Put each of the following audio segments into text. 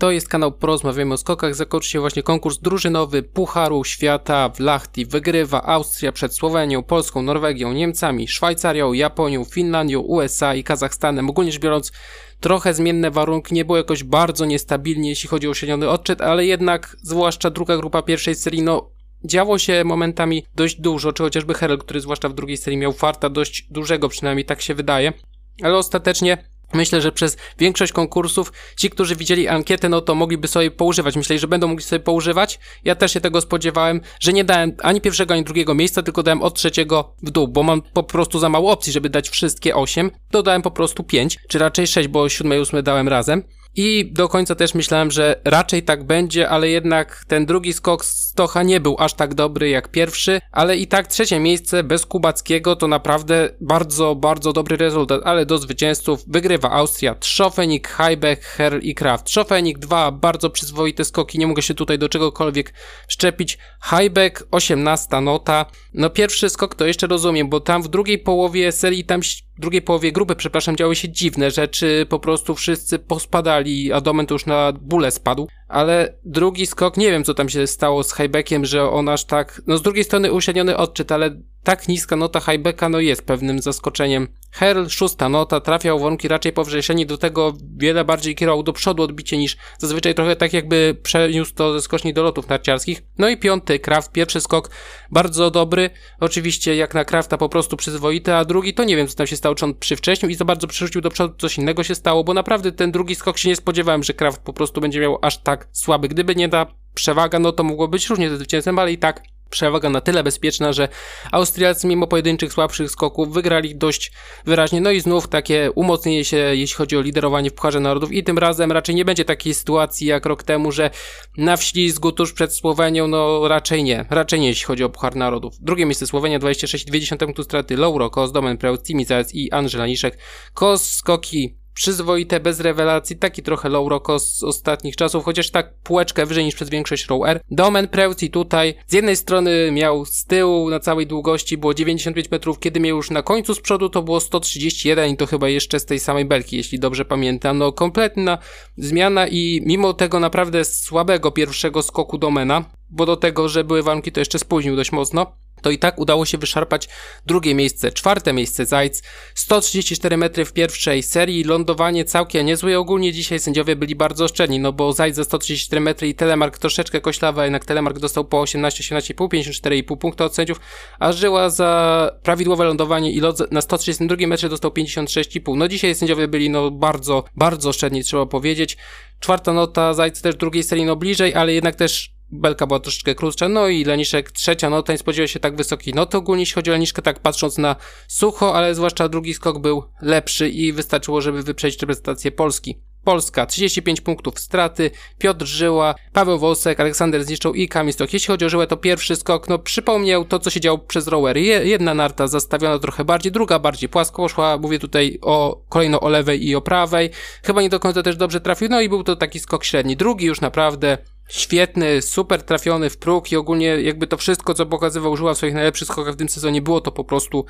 To jest kanał Porozmawiamy o skokach. Zakończy się właśnie konkurs drużynowy Pucharu Świata w Lahti. Wygrywa Austria przed Słowenią, Polską, Norwegią, Niemcami, Szwajcarią, Japonią, Finlandią, USA i Kazachstanem. Ogólnie rzecz biorąc, trochę zmienne warunki, nie było jakoś bardzo niestabilnie, jeśli chodzi o średniony odczyt, ale jednak, zwłaszcza druga grupa pierwszej serii, no działo się momentami dość dużo, czy chociażby Herel, który zwłaszcza w drugiej serii miał farta dość dużego, przynajmniej tak się wydaje, ale ostatecznie Myślę, że przez większość konkursów ci, którzy widzieli ankietę, no to mogliby sobie poużywać. Myśleli, że będą mogli sobie poużywać. Ja też się tego spodziewałem, że nie dałem ani pierwszego, ani drugiego miejsca, tylko dałem od trzeciego w dół, bo mam po prostu za mało opcji, żeby dać wszystkie osiem. Dodałem po prostu pięć, czy raczej sześć, bo siódme i ósme dałem razem. I do końca też myślałem, że raczej tak będzie, ale jednak ten drugi skok Stocha nie był aż tak dobry jak pierwszy, ale i tak trzecie miejsce bez Kubackiego to naprawdę bardzo, bardzo dobry rezultat, ale do zwycięzców wygrywa Austria, Trzofenik, Heibeck, Herl i Kraft. Trzofenik dwa bardzo przyzwoite skoki, nie mogę się tutaj do czegokolwiek szczepić. Heibeck 18 nota. No pierwszy skok to jeszcze rozumiem, bo tam w drugiej połowie serii tam drugiej połowie grupy, przepraszam, działy się dziwne rzeczy, po prostu wszyscy pospadali, a Domen już na bóle spadł. Ale drugi skok, nie wiem co tam się stało z Highbackiem, że on aż tak, no z drugiej strony uśredniony odczyt, ale tak niska nota Highbacka no jest pewnym zaskoczeniem. Herl, szósta nota, trafiał warunki raczej powyżej do tego wiele bardziej kierował do przodu odbicie niż zazwyczaj trochę tak jakby przeniósł to ze skoczni do lotów narciarskich. No i piąty, Kraft, pierwszy skok bardzo dobry, oczywiście jak na Krafta po prostu przyzwoity, a drugi to nie wiem co tam się stało, czy on przy wcześniej i za bardzo przerzucił do przodu, coś innego się stało, bo naprawdę ten drugi skok się nie spodziewałem, że Kraft po prostu będzie miał aż tak słaby. Gdyby nie ta przewaga, no to mogło być różnie ze zwycięstwem, ale i tak przewaga na tyle bezpieczna, że Austriacy mimo pojedynczych słabszych skoków wygrali dość wyraźnie. No i znów takie umocnienie się, jeśli chodzi o liderowanie w Pucharze Narodów i tym razem raczej nie będzie takiej sytuacji jak rok temu, że na wślizgu tuż przed Słowenią, no raczej nie. Raczej nie, jeśli chodzi o Puchar Narodów. Drugie miejsce Słowenia 26,2 punktu straty Lauro Kos, Domen Preus, Timicac i Andrzej Laniszek. Kos skoki przyzwoite, bez rewelacji, taki trochę low rocko z ostatnich czasów, chociaż tak półeczkę wyżej niż przez większość row R. Domen Preuci tutaj z jednej strony miał z tyłu na całej długości było 95 metrów, kiedy miał już na końcu z przodu to było 131 i to chyba jeszcze z tej samej belki, jeśli dobrze pamiętam. No kompletna zmiana i mimo tego naprawdę słabego pierwszego skoku Domena, bo do tego, że były warunki to jeszcze spóźnił dość mocno, to i tak udało się wyszarpać drugie miejsce, czwarte miejsce Zajc, 134 metry w pierwszej serii, lądowanie całkiem niezłe, ogólnie dzisiaj sędziowie byli bardzo oszczędni, no bo Zajc za 134 metry i Telemark troszeczkę koślawa, jednak Telemark dostał po 18, 18,5, 54,5 punkta od sędziów, a Żyła za prawidłowe lądowanie i lot na 132 metrze dostał 56,5. No dzisiaj sędziowie byli no bardzo, bardzo oszczędni, trzeba powiedzieć. Czwarta nota, Zajc też drugiej serii no bliżej, ale jednak też belka była troszeczkę krótsza, no i Leniszek trzecia nota, nie spodziewał się tak wysokiej noty ogólnie, jeśli chodzi o Leniszkę, tak patrząc na sucho, ale zwłaszcza drugi skok był lepszy i wystarczyło, żeby wyprzedzić reprezentację Polski. Polska 35 punktów straty, Piotr Żyła, Paweł Wosek, Aleksander Zniszczą i Kamil. Jeśli chodzi o Żyłę, to pierwszy skok, no przypomniał to, co się działo przez rowery. Jedna narta zastawiona trochę bardziej, druga bardziej płasko szła, mówię tutaj o kolejno o lewej i o prawej. Chyba nie do końca też dobrze trafił, no i był to taki skok średni. Drugi już naprawdę świetny, super trafiony w próg i ogólnie jakby to wszystko, co pokazywał Żyła w swoich najlepszych skokach w tym sezonie było to po prostu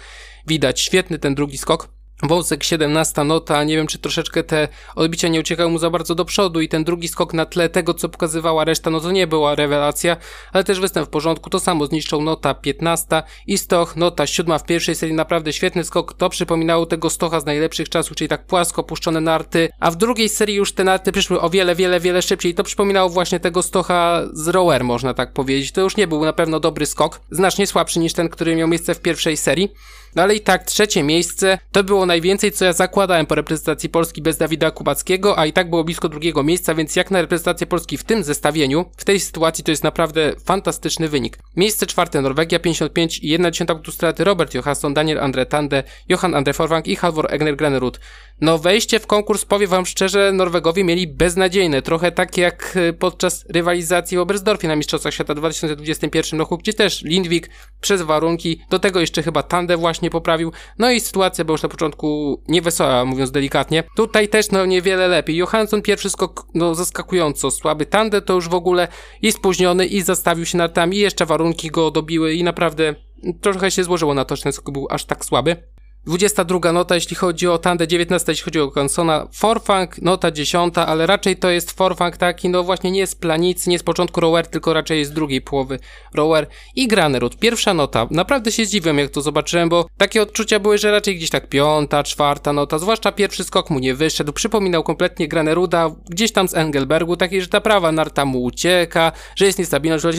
widać. Świetny ten drugi skok. Wąsek 17 nota, nie wiem czy troszeczkę te odbicia nie uciekały mu za bardzo do przodu i ten drugi skok na tle tego co pokazywała reszta, no to nie była rewelacja, ale też występ w porządku, to samo zniszczą nota 15 i Stoch nota 7 w pierwszej serii, naprawdę świetny skok, to przypominało tego Stocha z najlepszych czasów, czyli tak płasko puszczone narty, a w drugiej serii już te narty przyszły o wiele, wiele, wiele szybciej, to przypominało właśnie tego Stocha z rower, można tak powiedzieć, to już nie był na pewno dobry skok, znacznie słabszy niż ten, który miał miejsce w pierwszej serii, no ale i tak trzecie miejsce to było najwięcej, co ja zakładałem po reprezentacji Polski bez Dawida Kubackiego, a i tak było blisko drugiego miejsca, więc jak na reprezentację Polski w tym zestawieniu, w tej sytuacji to jest naprawdę fantastyczny wynik. Miejsce czwarte Norwegia 55 i 1,1 punktu straty Robert Johansson, Daniel Andre Tande, Johan Andre Forwang i Halvor Egner Granerud. No wejście w konkurs, powiem wam szczerze, Norwegowie mieli beznadziejne, trochę tak jak e, podczas rywalizacji w Oberstdorfie na Mistrzostwach Świata 2021 roku, gdzie też Lindwik przez warunki, do tego jeszcze chyba Tande właśnie poprawił, no i sytuacja była już na początku niewesoła, mówiąc delikatnie. Tutaj też no niewiele lepiej. Johansson pierwszy skok, no zaskakująco słaby, Tande to już w ogóle i spóźniony i zastawił się nartami i jeszcze warunki go dobiły i naprawdę trochę się złożyło na to, że ten skok był aż tak słaby. 22 nota, jeśli chodzi o Tandę, 19 jeśli chodzi o Kansona, Forfang, nota 10, ale raczej to jest Forfang taki, no właśnie nie z planicy, nie z początku rower, tylko raczej jest z drugiej połowy rower i Granerud, pierwsza nota. Naprawdę się zdziwiłem, jak to zobaczyłem, bo takie odczucia były, że raczej gdzieś tak piąta, czwarta nota, zwłaszcza pierwszy skok mu nie wyszedł, przypominał kompletnie Graneruda, gdzieś tam z Engelbergu, takiej, że ta prawa narta mu ucieka, że jest niestabilna, że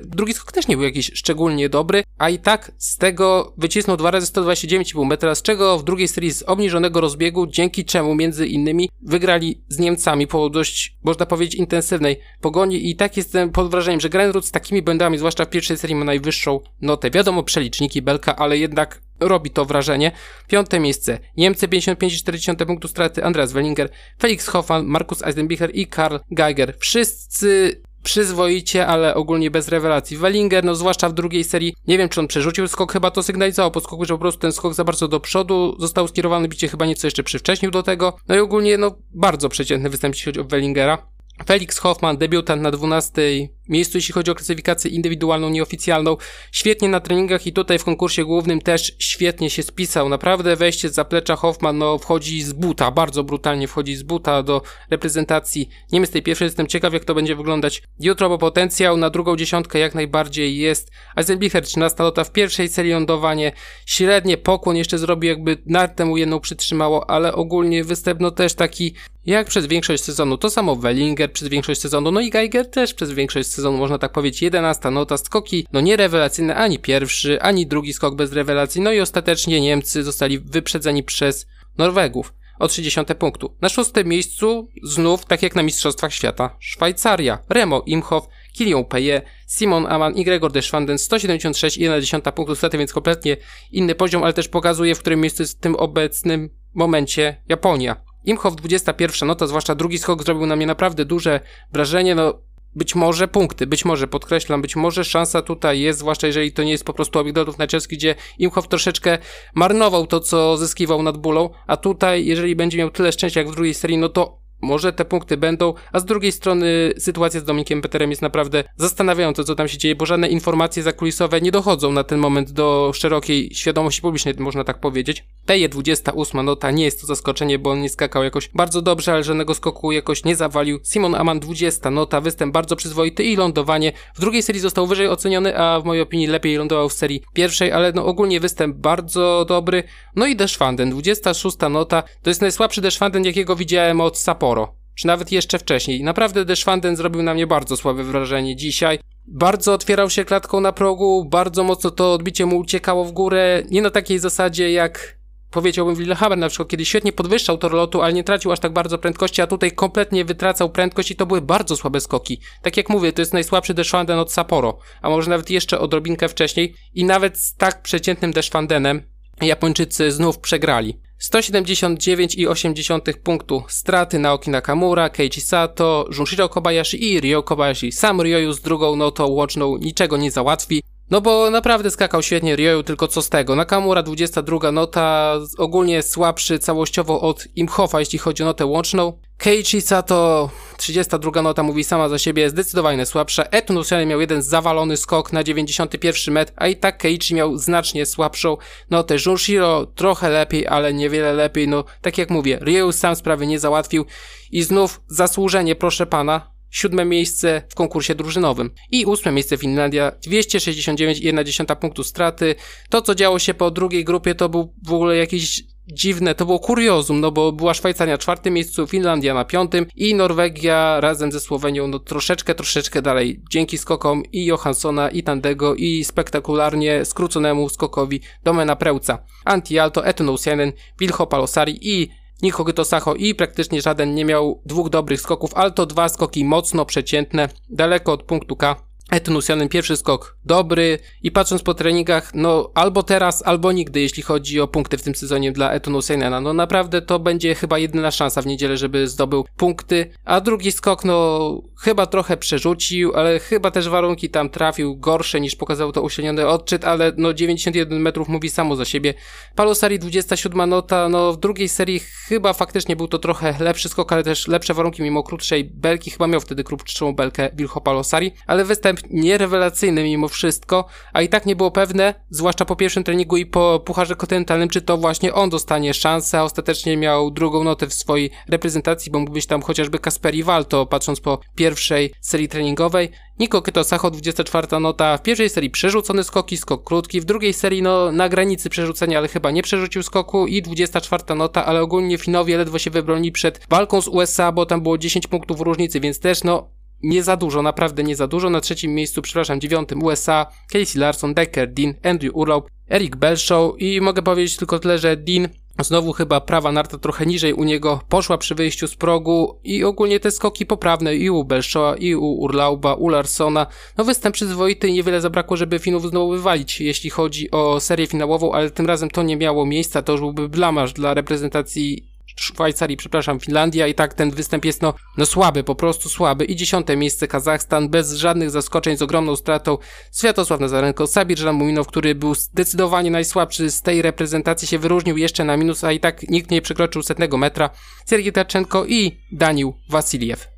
drugi skok też nie był jakiś szczególnie dobry, a i tak z tego wycisnął dwa razy 129,5 metra z czego w drugiej serii z obniżonego rozbiegu, dzięki czemu między innymi wygrali z Niemcami po dość, można powiedzieć, intensywnej pogoni i tak jestem pod wrażeniem, że Grenrud z takimi błędami, zwłaszcza w pierwszej serii ma najwyższą notę. Wiadomo, przeliczniki Belka, ale jednak robi to wrażenie. Piąte miejsce. Niemcy 55,4 punktu straty, Andreas Wellinger, Felix Hoffmann, Markus Eisenbicher i Karl Geiger. Wszyscy przyzwoicie, ale ogólnie bez rewelacji. Wellinger, no zwłaszcza w drugiej serii, nie wiem czy on przerzucił skok, chyba to sygnalizował po skoku, że po prostu ten skok za bardzo do przodu został skierowany, bicie chyba nieco jeszcze przywcześnił do tego. No i ogólnie, no bardzo przeciętny występ, jeśli chodzi o Wellingera. Felix Hoffman, debiutant na 12 miejscu, jeśli chodzi o klasyfikację indywidualną, nieoficjalną. Świetnie na treningach i tutaj w konkursie głównym też świetnie się spisał. Naprawdę wejście z zaplecza Hoffman no, wchodzi z buta, bardzo brutalnie wchodzi z buta do reprezentacji Niemiec tej pierwszej. Jestem ciekaw, jak to będzie wyglądać jutro, bo potencjał na drugą dziesiątkę jak najbardziej jest. Eisenbicher 13 lota w pierwszej serii lądowanie. Średnie pokłon jeszcze zrobi, jakby nartę mu jedną przytrzymało, ale ogólnie występ no też taki jak przez większość sezonu. To samo Wellinger przez większość sezonu, no i Geiger też przez większość sezonu, można tak powiedzieć. 11 nota, skoki, no nie rewelacyjne, ani pierwszy, ani drugi skok bez rewelacji, no i ostatecznie Niemcy zostali wyprzedzeni przez Norwegów o 30 punktu. Na szóstym miejscu znów, tak jak na Mistrzostwach Świata, Szwajcaria, Remo Imhoff, Kilian Peje, Simon Aman i Gregor Deschwanden 176,1 punktu straty, więc kompletnie inny poziom, ale też pokazuje, w którym miejscu jest w tym obecnym momencie Japonia. Imhoff 21, no to zwłaszcza drugi skok zrobił na mnie naprawdę duże wrażenie, no być może punkty, być może, podkreślam, być może szansa tutaj jest, zwłaszcza jeżeli to nie jest po prostu lotów narciarskich, gdzie Imhoff troszeczkę marnował to, co zyskiwał nad bólą, a tutaj, jeżeli będzie miał tyle szczęścia jak w drugiej serii, no to może te punkty będą, a z drugiej strony sytuacja z Dominikiem Peterem jest naprawdę zastanawiająca, co tam się dzieje, bo żadne informacje zakulisowe nie dochodzą na ten moment do szerokiej świadomości publicznej, można tak powiedzieć. Teje 28 nota nie jest to zaskoczenie, bo on nie skakał jakoś bardzo dobrze, ale żadnego skoku jakoś nie zawalił. Simon Aman 20 nota, występ bardzo przyzwoity i lądowanie. W drugiej serii został wyżej oceniony, a w mojej opinii lepiej lądował w serii pierwszej, ale no ogólnie występ bardzo dobry. No i Deszwanden 26 nota, to jest najsłabszy Deszwanden, jakiego widziałem od Sapporo czy nawet jeszcze wcześniej. Naprawdę Deszwanden zrobił na mnie bardzo słabe wrażenie dzisiaj. Bardzo otwierał się klatką na progu, bardzo mocno to odbicie mu uciekało w górę, nie na takiej zasadzie jak powiedziałbym w Lillehammer na przykład, kiedy świetnie podwyższał tor lotu, ale nie tracił aż tak bardzo prędkości, a tutaj kompletnie wytracał prędkość i to były bardzo słabe skoki. Tak jak mówię, to jest najsłabszy Deszwanden od Sapporo, a może nawet jeszcze odrobinkę wcześniej i nawet z tak przeciętnym Deszwandenem Japończycy znów przegrali. 179,8 punktu straty Naoki Nakamura, Keiichi Sato, Junshiro Kobayashi i Ryo Kobayashi. Sam Ryoyu z drugą notą łączną niczego nie załatwi. No bo naprawdę skakał świetnie Ryoyu, tylko co z tego? Nakamura 22 nota, ogólnie słabszy całościowo od Imhoffa, jeśli chodzi o notę łączną. Keiichi Sato 32 nota mówi sama za siebie, zdecydowanie słabsza. Etnusian miał jeden zawalony skok na 91 metr, a i tak Keiichi miał znacznie słabszą notę. Junshiro trochę lepiej, ale niewiele lepiej. No, tak jak mówię, Ryu sam sprawy nie załatwił i znów zasłużenie, proszę pana, siódme miejsce w konkursie drużynowym i ósme miejsce Finlandia, 269,1 punktu straty. To, co działo się po drugiej grupie, to był w ogóle jakiś dziwne, to było kuriozum, no bo była Szwajcaria na czwartym miejscu, Finlandia na piątym i Norwegia razem ze Słowenią no troszeczkę, troszeczkę dalej. Dzięki skokom i Johanssona, i Tandego, i spektakularnie skróconemu skokowi Domena Preuca. Anti-Alto, Etunousianen, Wilho Palosari i Nikogo Sacho i praktycznie żaden nie miał dwóch dobrych skoków, ale to dwa skoki mocno przeciętne, daleko od punktu K. Etnusianem pierwszy skok dobry i patrząc po treningach, no albo teraz, albo nigdy, jeśli chodzi o punkty w tym sezonie dla Etunusianena. No naprawdę to będzie chyba jedyna szansa w niedzielę, żeby zdobył punkty, a drugi skok, no chyba trochę przerzucił, ale chyba też warunki tam trafił gorsze niż pokazał to uśredniony odczyt, ale no 91 metrów mówi samo za siebie. Palosari 27 nota, no w drugiej serii chyba faktycznie był to trochę lepszy skok, ale też lepsze warunki mimo krótszej belki, chyba miał wtedy krótszą belkę Wilho Palosari, ale występ nierewelacyjny mimo wszystko a i tak nie było pewne, zwłaszcza po pierwszym treningu i po Pucharze Kontynentalnym, czy to właśnie on dostanie szansę, a ostatecznie miał drugą notę w swojej reprezentacji, bo mógł być tam chociażby Kasperi Walto, patrząc po pierwszej serii treningowej. Niko Kytosacho, 24 nota, w pierwszej serii przerzucony skoki, skok krótki, w drugiej serii no na granicy przerzucenia, ale chyba nie przerzucił skoku i 24 nota, ale ogólnie Finowie ledwo się wybroni przed walką z USA, bo tam było 10 punktów różnicy, więc też no nie za dużo, naprawdę nie za dużo. Na trzecim miejscu, przepraszam, dziewiątym USA, Casey Larson, Decker, Dean, Andrew Urlaub, Eric Belshaw i mogę powiedzieć tylko tyle, że Dean Znowu chyba prawa narta trochę niżej u niego poszła przy wyjściu z progu i ogólnie te skoki poprawne i u Belshawa, i u Urlauba, u Larsona. No występ przyzwoity niewiele zabrakło, żeby Finów znowu wywalić, jeśli chodzi o serię finałową, ale tym razem to nie miało miejsca, to już byłby blamaż dla reprezentacji Szwajcarii, przepraszam, Finlandia i tak ten występ jest no, no słaby, po prostu słaby. I dziesiąte miejsce Kazachstan bez żadnych zaskoczeń, z ogromną stratą. Światosław Nazarenko, Sabir Żamuminow, który był zdecydowanie najsłabszy z tej reprezentacji, się wyróżnił jeszcze na minus, a i tak nikt nie przekroczył setnego metra. Sergiej Taczenko i Danił Wasiliew.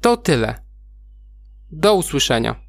To tyle. Do usłyszenia.